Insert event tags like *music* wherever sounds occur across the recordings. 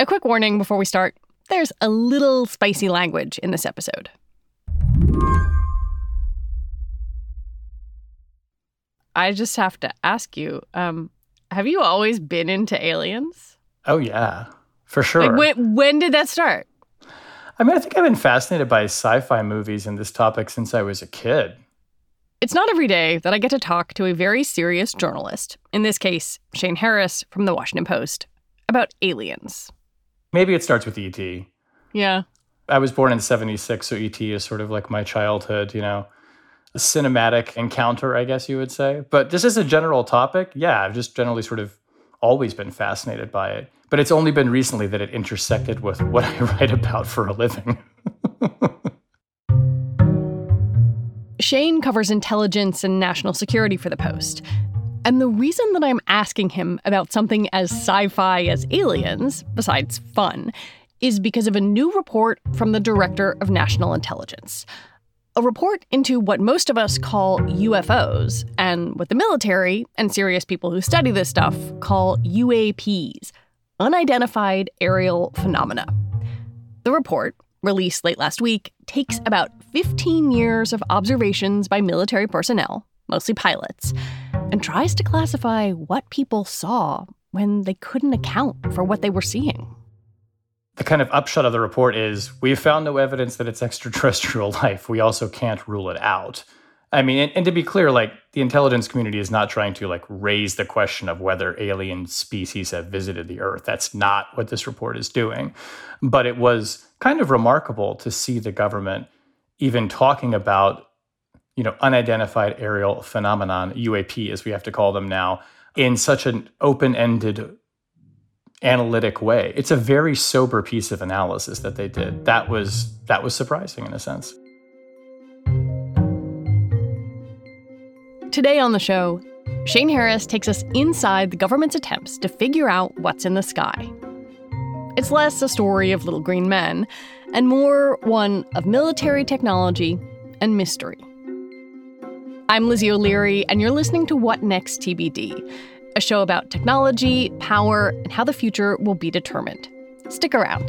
A quick warning before we start there's a little spicy language in this episode. I just have to ask you um, have you always been into aliens? Oh, yeah, for sure. Like, when, when did that start? I mean, I think I've been fascinated by sci fi movies and this topic since I was a kid. It's not every day that I get to talk to a very serious journalist, in this case, Shane Harris from the Washington Post, about aliens. Maybe it starts with E.T. Yeah. I was born in 76, so E.T. is sort of like my childhood, you know, a cinematic encounter, I guess you would say. But this is a general topic. Yeah, I've just generally sort of always been fascinated by it. But it's only been recently that it intersected with what I *laughs* write about for a living. Shane covers intelligence and national security for the Post. And the reason that I'm asking him about something as sci fi as aliens, besides fun, is because of a new report from the Director of National Intelligence. A report into what most of us call UFOs, and what the military and serious people who study this stuff call UAPs unidentified aerial phenomena. The report, released late last week, takes about 15 years of observations by military personnel, mostly pilots and tries to classify what people saw when they couldn't account for what they were seeing. The kind of upshot of the report is we've found no evidence that it's *laughs* extraterrestrial life. We also can't rule it out. I mean, and, and, to be clear, like the intelligence community is not trying to like raise the question of whether alien species have visited the Earth. That's not what this report is doing. But it was kind of remarkable to see the government even talking about you know, unidentified aerial phenomenon, UAP as we have to call them now, in such an open-ended analytic way. It's a very sober piece of analysis that they did. That was that was surprising in a sense. Today on the show, Shane Harris takes us inside the government's attempts to figure out what's in the sky. It's less a story of little green men and more one of military technology and mystery. I'm Lizzie O'Leary, and you're listening to What Next TBD, a show about technology, power, and how the future will be determined. Stick around.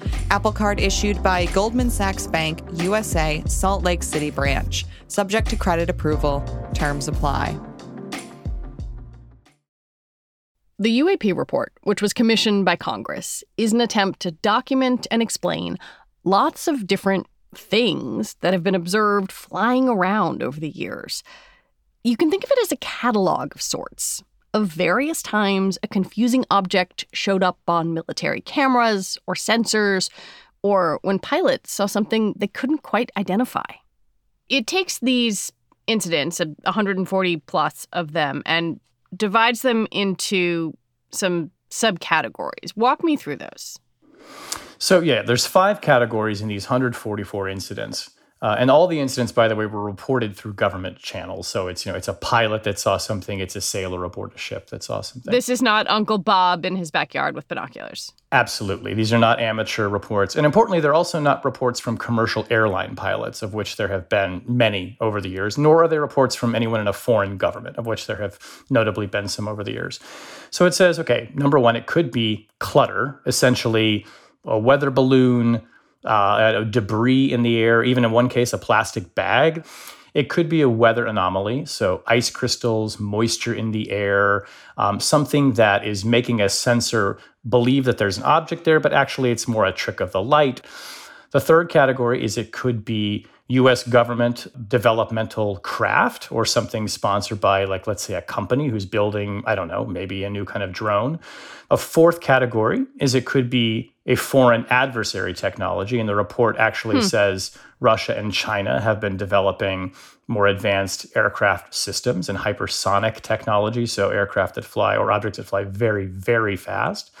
Apple Card issued by Goldman Sachs Bank, USA, Salt Lake City branch. Subject to credit approval. Terms apply. The UAP report, which was commissioned by Congress, is an attempt to document and explain lots of different things that have been observed flying around over the years. You can think of it as a catalog of sorts. Of various times, a confusing object showed up on military cameras or sensors, or when pilots saw something they couldn't quite identify. It takes these incidents, 140 plus of them, and divides them into some subcategories. Walk me through those. So, yeah, there's five categories in these 144 incidents. Uh, and all the incidents, by the way, were reported through government channels. So it's you know it's a pilot that saw something, it's a sailor aboard a ship that saw something. This is not Uncle Bob in his backyard with binoculars. Absolutely, these are not amateur reports, and importantly, they're also not reports from commercial airline pilots, of which there have been many over the years. Nor are they reports from anyone in a foreign government, of which there have notably been some over the years. So it says, okay, number one, it could be clutter, essentially a weather balloon uh, debris in the air, even in one case, a plastic bag. It could be a weather anomaly, so ice crystals, moisture in the air, um, something that is making a sensor believe that there's an object there, but actually it's more a trick of the light. The third category is it could be US government developmental craft or something sponsored by, like, let's say, a company who's building, I don't know, maybe a new kind of drone. A fourth category is it could be a foreign adversary technology. And the report actually hmm. says Russia and China have been developing more advanced aircraft systems and hypersonic technology. So, aircraft that fly or objects that fly very, very fast.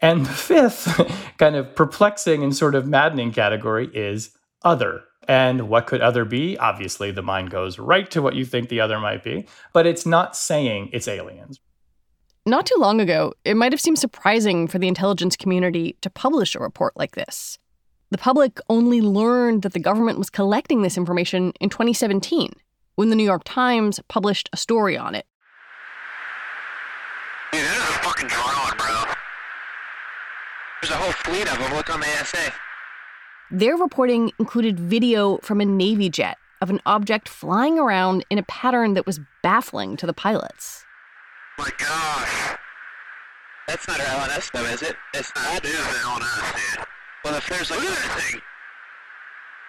And the fifth, *laughs* kind of perplexing and sort of maddening category is other. And what could other be? Obviously, the mind goes right to what you think the other might be, but it's not saying it's aliens. Not too long ago, it might have seemed surprising for the intelligence community to publish a report like this. The public only learned that the government was collecting this information in 2017 when the New York Times published a story on it. Dude, that is a fucking drone, bro. There's a whole fleet of them. Look on the ASA. Their reporting included video from a Navy jet of an object flying around in a pattern that was baffling to the pilots. My gosh. That's not our LNS though, is it? It's not. That is the LNS, dude. Well, if there's like... Look at that thing.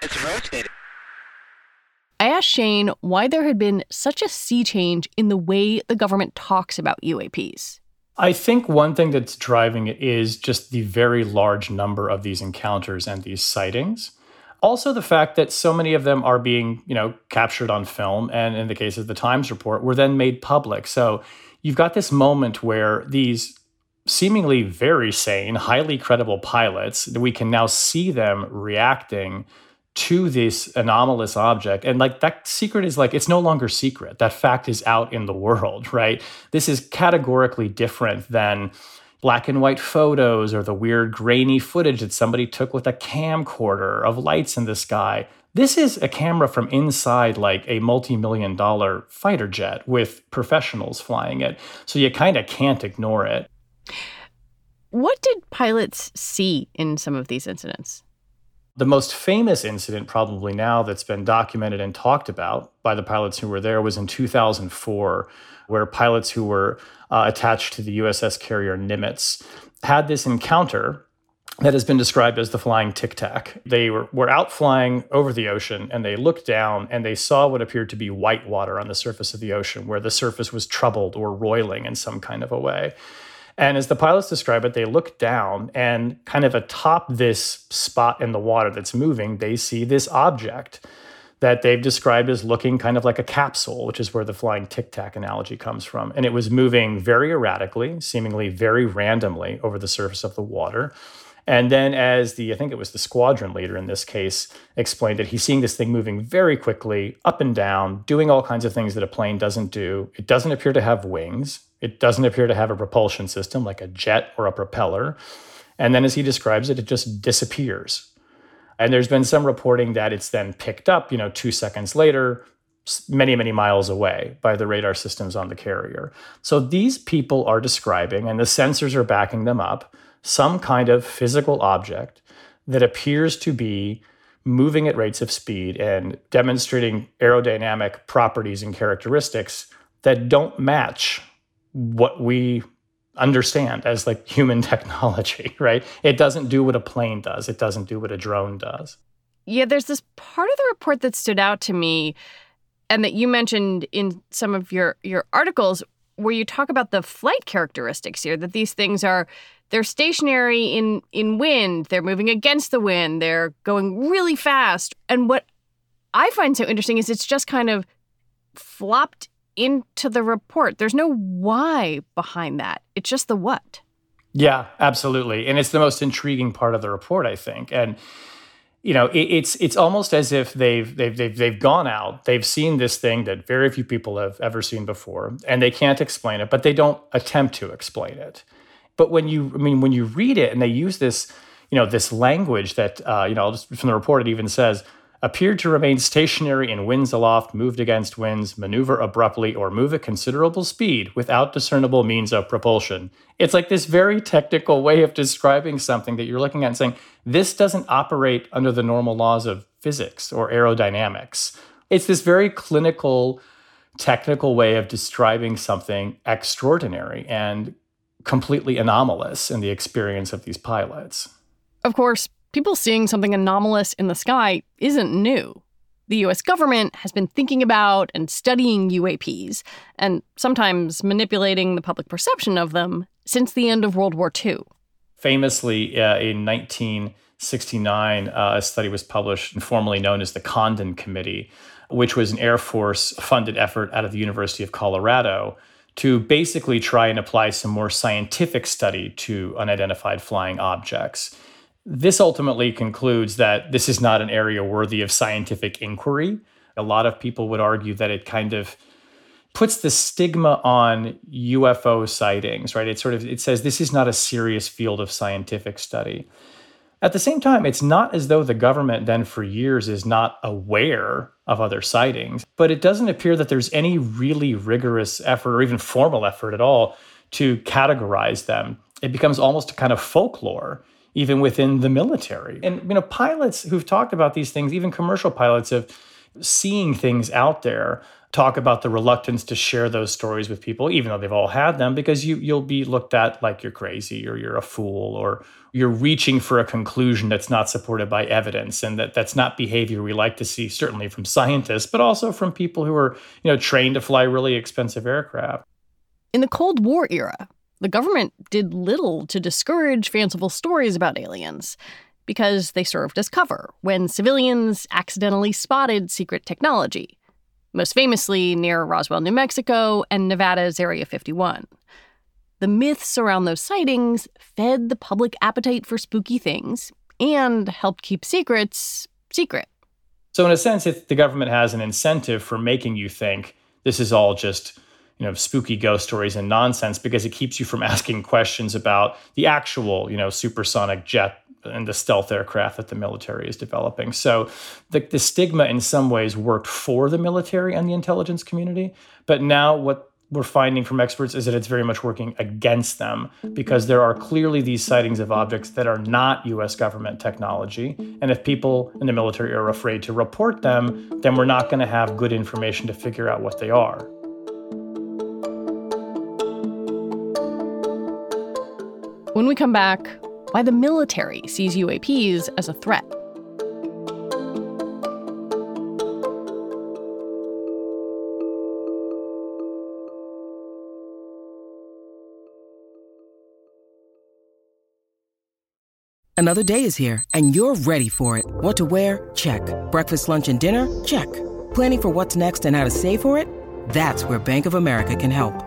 It's rotating. I asked Shane why there had been such a sea change in the way the government talks about UAPs. I think one thing that's driving it is just the very large number of these encounters and these sightings. Also, the fact that so many of them are being, you know, captured on film, and in the case of the Times report, were then made public. So you've got this moment where these seemingly very sane, highly credible pilots, that we can now see them reacting to this anomalous object. And like that secret is like, it's no longer secret. That fact is out in the world, *laughs* right? This is categorically different than black and white photos or the weird grainy footage that somebody took with a camcorder of lights in the sky. This is a camera from inside like a multi million dollar fighter jet with professionals flying it. So you kind of can't ignore it. What did pilots see in some of these incidents? The most famous incident, probably now, that's been documented and talked about by the pilots who were there was in 2004, where pilots who were uh, attached to the USS carrier Nimitz had this encounter that has been described as the flying tic tac. They were, were out flying over the ocean and they looked down and they saw what appeared to be white water on the surface of the ocean, where the surface was troubled or roiling in some kind of a way. And as the pilots describe it, they look down and kind of atop this spot in the water that's moving, they see this object that they've described as looking kind of like a capsule, which is where the flying tic tac analogy comes from. And it was moving very erratically, seemingly very randomly over the surface of the water. And then, as the, I think it was the squadron leader in this case, explained it, he's seeing this thing moving very quickly up and down, doing all kinds of things that a plane doesn't do. It doesn't appear to have wings. It doesn't appear to have a propulsion system like a jet or a propeller. And then, as he describes it, it just disappears. And there's been some reporting that it's then picked up, you know, two seconds later, many, many miles away by the radar systems on the carrier. So these people are describing, and the sensors are backing them up some kind of physical object that appears to be moving at rates of speed and demonstrating aerodynamic properties and characteristics that don't match what we understand as like human *laughs* technology, right? It doesn't do what a plane does, it doesn't do what a drone does. Yeah, there's this part of the report that stood out to me and that you mentioned in some of your your articles where you talk about the flight characteristics here that these things are they're stationary in in wind. They're moving against the wind. They're going really fast. And what i find so interesting is it's just kind of flopped into the report. There's no why behind that. It's just the what. Yeah absolutely. And it's the most intriguing part of the report i think. And you know, it, it's it's almost as if they've they've they've they've gone out, they've seen this thing that very few people have ever seen before, and they can't explain it, but they don't attempt to explain it. But when you, I mean, when you read it, and they use this, you know, this language that, uh, you know, just from the report, it even says appeared to remain stationary in winds aloft, moved against winds, maneuver abruptly, or move at considerable speed without discernible means of propulsion. It's like this very technical way of describing something that you're looking at and saying, this doesn't operate under the normal laws of physics or aerodynamics. It's this very clinical, technical way of describing something extraordinary and completely anomalous in the experience of these pilots. Of course, people seeing something anomalous in the sky isn't new. The US government has been thinking about and studying UAPs, and sometimes manipulating the public perception of them since the end of World War II. Famously, uh, in 1969, uh, a study was published, informally known as the Condon Committee, which was an Air Force funded effort out of the University of Colorado to basically try and apply some more scientific study to unidentified flying objects. This ultimately concludes that this is not an area worthy of scientific inquiry. A lot of people would argue that it kind of puts the stigma on UFO sightings, right? It sort of it says this is not a serious field of scientific study. At the same time, it's not as though the government then for years is not aware of other sightings, but it doesn't appear that there's any really rigorous effort or even formal effort at all to categorize them. It becomes almost a kind of folklore even within the military. And you know, pilots who've talked about these things, even commercial pilots of seeing things out there talk about the reluctance to share those stories with people even though they've all had them because you you'll be looked at like you're crazy or you're a fool or you're reaching for a conclusion that's not supported by evidence and that that's not behavior we like to see certainly from scientists but also from people who are you know trained to fly really expensive aircraft. In the cold war era the government did little to discourage fanciful stories about aliens because they served as cover when civilians accidentally spotted secret technology, most famously near Roswell, New Mexico, and Nevada's Area 51. The myths around those sightings fed the public appetite for spooky things and helped keep secrets secret. So, in a sense, the government has an incentive for making you think this is all just you know spooky ghost stories and nonsense because it keeps you from *laughs* asking questions about the actual you know supersonic jet and the stealth aircraft that the military is developing. So the, the stigma in some ways worked for the military and the intelligence community, but now what we're finding from experts is that it's very much working against them because there are clearly these sightings of objects that are not US government technology. And if people in the military are afraid to report them, then we're not going to have good information to figure out what they are. When we come back, why the military sees UAPs as a threat. Another day is here, and you're ready for it. What to wear? Check. Breakfast, lunch, and dinner? Check. Planning for what's next and how to save for it? That's where Bank of America can help.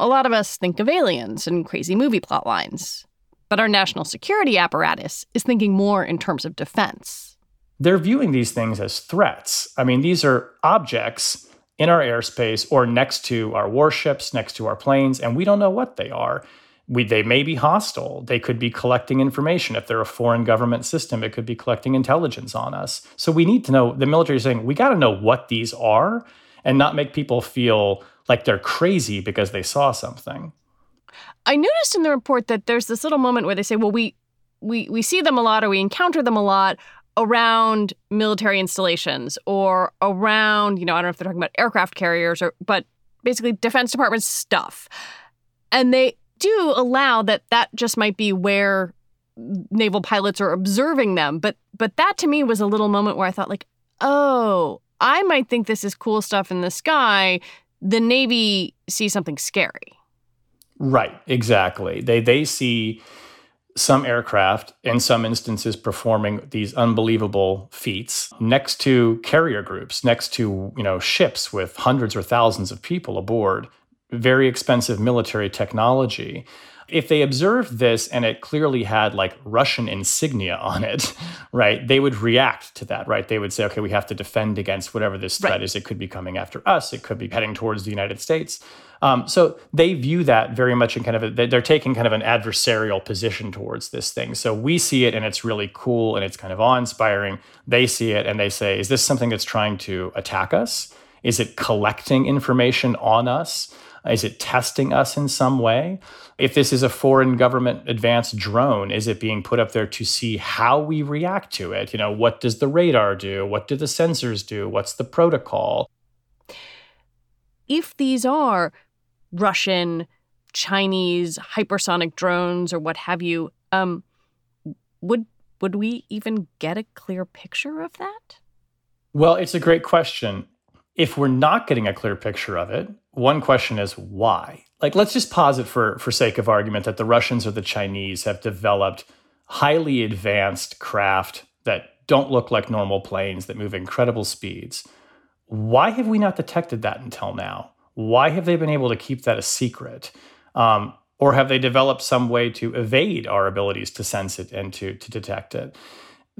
a lot of us think of aliens and crazy movie plot lines. But our national security apparatus is thinking more in terms of defense. They're viewing these things as threats. I mean, these are objects in our airspace or next to our warships, next to our planes, and we don't know what they are. we, they may be hostile. They could be collecting information. If they're a foreign government system, it could be collecting intelligence on us. So we need to know, the military is saying, we got to know what these are and not make people feel like they're crazy because they saw something. I noticed in the report that there's this little moment where they say, well, we we we see them a lot or we encounter them a lot around military installations or around, you know, I don't know if they're talking about aircraft carriers or but basically defense department stuff. And they do allow that that just might be where naval pilots are observing them, but but that to me was a little moment where I thought like, "Oh, I might think this is cool stuff in the sky. The Navy sees something scary." Right, exactly. They they see some aircraft, in some instances, performing these unbelievable feats next to carrier groups, next to you know ships with hundreds or thousands of people aboard, very expensive military technology. If they observed this and it clearly had like Russian insignia on it, *laughs* right, they would react to that, right? They would say, okay, we have to defend against whatever this threat right. is. It could be coming after us, it could be heading towards the United States. Um, so they view that very much in kind of a, they're taking kind of an adversarial position towards this thing. So we see it and it's really cool and it's kind of awe inspiring. They see it and they say, is this something that's trying to attack us? Is it collecting information on us? Is it testing us in some way? If this is a foreign government advanced drone, is it being put up there to see how we react to it? You know, what does the radar do? What do the sensors do? What's the protocol? If these are Russian, Chinese hypersonic drones or what have you, um, would would we even get a clear picture of that? Well, it's a great question. If we're not getting a clear picture of it, one question is why? Like let's just posit for for sake of argument that the Russians or the Chinese have developed highly advanced craft that don't look like normal planes that move incredible speeds. Why have we not detected that until now? Why have they been able to keep that a secret? Um, or have they developed some way to evade our abilities to sense it and to, to detect it?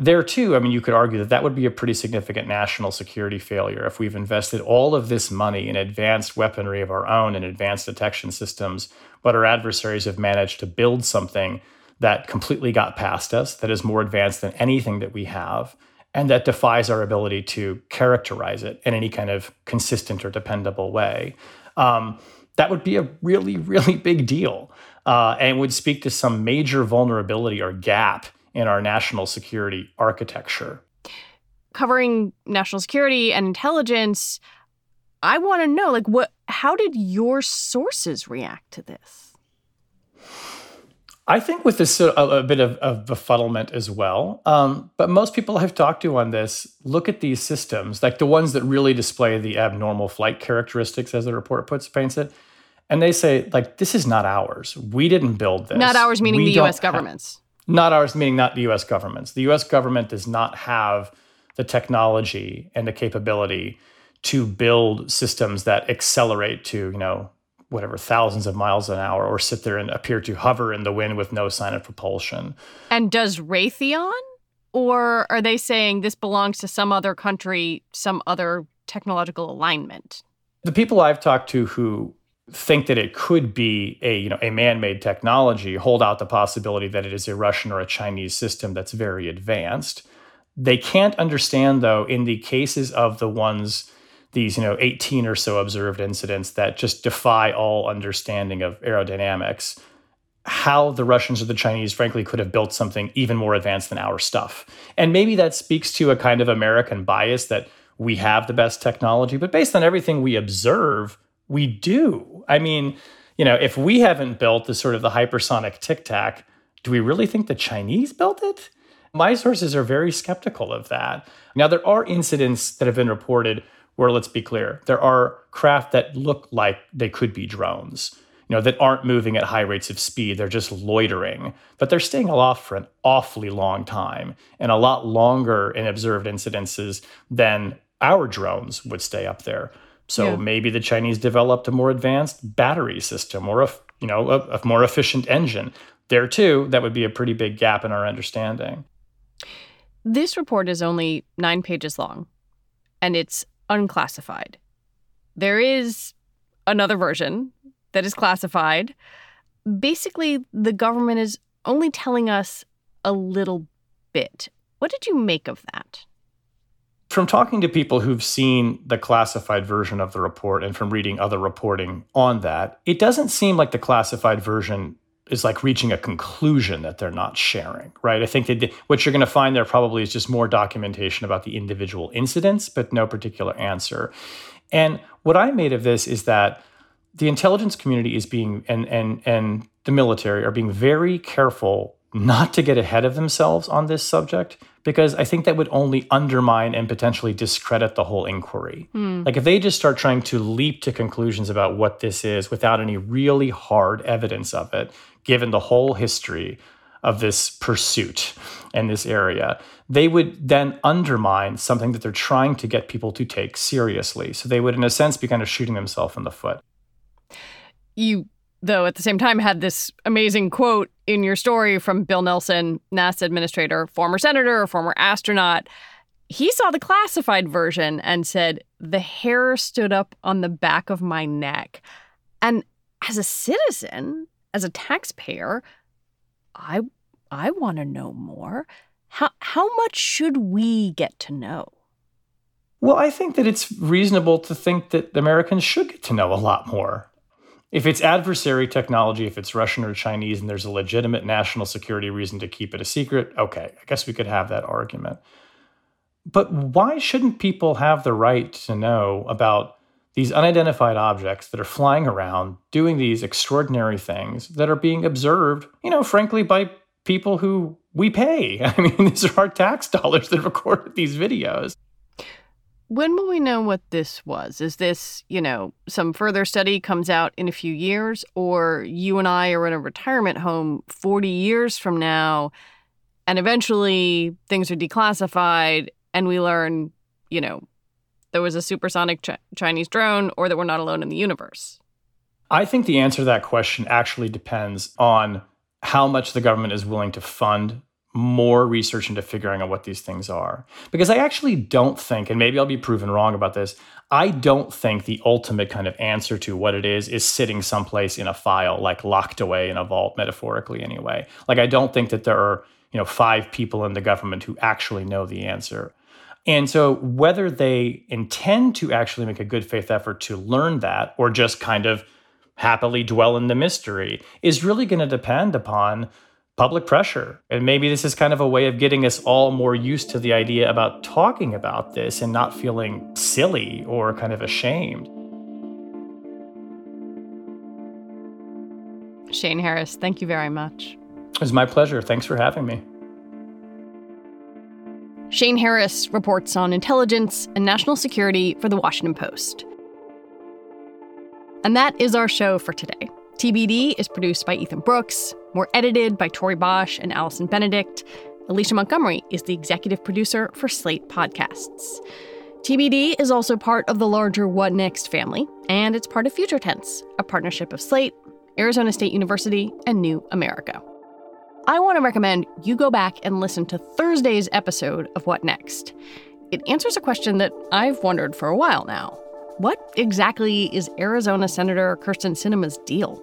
There, too, I mean, you could argue that that would be a pretty significant national security failure if we've invested all of this money in advanced weaponry of our own and advanced detection systems, but our adversaries have managed to build something that completely got past us, that is more advanced than anything that we have, and that defies our ability to characterize it in any kind of consistent or dependable way. Um, that would be a really, really big deal uh, and would speak to some major vulnerability or gap in our national security architecture. Covering national security and intelligence, I want to know like what how did your sources react to this? I think with this a, a bit of, of, befuddlement as well. Um, but most people I've talked to on this look at these systems, like the ones that really display the abnormal flight characteristics, as the report puts paints it, and they say like this is not ours. We didn't build this. Not ours, meaning we the U.S. government's. Not ours, meaning not the U.S. government's. The U.S. government does not have the technology and the capability to build systems that accelerate to you know whatever thousands of miles an hour or sit there and appear to hover in the wind with no sign of propulsion. And does Raytheon or are they saying this belongs to some other country, some other technological alignment? The people I've talked to who think that it could be a you know a man-made technology hold out the possibility that it is a Russian or a Chinese system that's very advanced. They can't understand though in the cases of the ones these you know 18 or so observed incidents that just defy all understanding of aerodynamics how the Russians or the Chinese, frankly, could have built something even more advanced than our stuff. And maybe that speaks to a kind of American bias that we have the best technology, but based on everything we observe, we do. I mean, you know, if we haven't built the sort of the hypersonic tic tac, do we really think the Chinese built it? My sources are very skeptical of that. Now, there are incidents that have been reported where let's be clear, there are craft that look like they could be drones, you know, that aren't moving at high rates of speed. They're just loitering, but they're staying aloft for an awfully long time and a lot longer in observed incidences than our drones would stay up there. So yeah. maybe the Chinese developed a more advanced battery system or a you know a, a more efficient engine. There too, that would be a pretty big gap in our understanding. This report is only nine pages long, and it's unclassified. There is another version that is classified. basically the government is only telling us a little bit. What did you make of that? From talking to people who've seen the classified version of the report and from reading other reporting on that, it doesn't seem like the classified version is like reaching a conclusion that they're not sharing, right? I think that what you're going to find there probably is just more documentation about the individual incidents, but no particular answer. And what I made of this is that the intelligence community is being and and and the military are being very careful not to get ahead of themselves on this subject because I think that would only undermine and potentially discredit the whole inquiry. Mm. Like if they just start trying to leap to conclusions about what this is without any really hard evidence of it, given the whole history of this pursuit in this area, they would then undermine something that they're trying to get people to take seriously. So they would, in a sense, be kind of shooting themselves in the foot. You though at the same time had this amazing quote in your story from Bill Nelson, NASA administrator, former senator, former astronaut. He saw the classified version and said, The hair stood up on the back of my neck. And as a citizen, as a taxpayer, I I want to know more. How how much should we get to know? Well, I think that it's reasonable to think that Americans should get to know a lot more. If it's adversary technology, if it's Russian or Chinese, and there's a legitimate national security reason to keep it a secret, okay, I guess we could have that argument. But why shouldn't people have the right to know about these unidentified objects that are flying around doing these extraordinary things that are being observed, you know, frankly, by people who we pay? *laughs* I mean, *laughs* these are our tax dollars that recorded these videos. When will we know what this was? Is this, you know, some further study comes out in a few years, or you and I are in a retirement home 40 years from now, and eventually things are declassified and we learn, you know, there was a supersonic ch- Chinese drone or that we're not alone in the universe? I think the answer to that question actually depends on how much the government is willing to fund more research into figuring out what these things are. Because I actually don't think, and maybe I'll be proven wrong about this, I don't think the ultimate kind of answer to what it is is sitting someplace in a file, like locked away in a vault, metaphorically anyway. Like I don't think that there are, you know, five people in the government who actually know the answer. And so whether they intend to actually make a good faith effort to learn that or just kind of happily dwell in the mystery is really going to depend upon public pressure. And maybe this is kind of a way of getting us all more used to the idea about talking about this and not feeling silly or kind of ashamed. Shane Harris, thank you very much. It was my pleasure. Thanks for having me. Shane Harris reports on intelligence and national security for The Washington Post. And that is our show for today. TBD is produced by Ethan Brooks. We're edited by Tori Bosch and Allison Benedikt. Alicia Montgomery is the executive producer for Slate Podcasts. TBD is also part of the larger What Next family, and it's part of Future Tense, a partnership of Slate, Arizona State University, and New America. I want to recommend you go back and listen to Thursday's episode of What Next. It answers a question that I've wondered for a while now. What exactly is Arizona Senator Kyrsten Sinema's deal?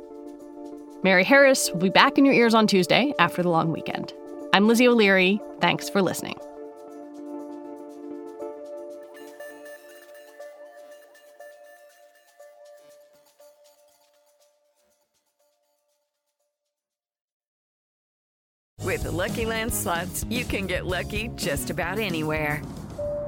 Mary Harris will be back in your ears on Tuesday after the long weekend. I'm Lizzie O'Leary. Thanks for listening. With the Lucky Land slots, you can get lucky just about anywhere.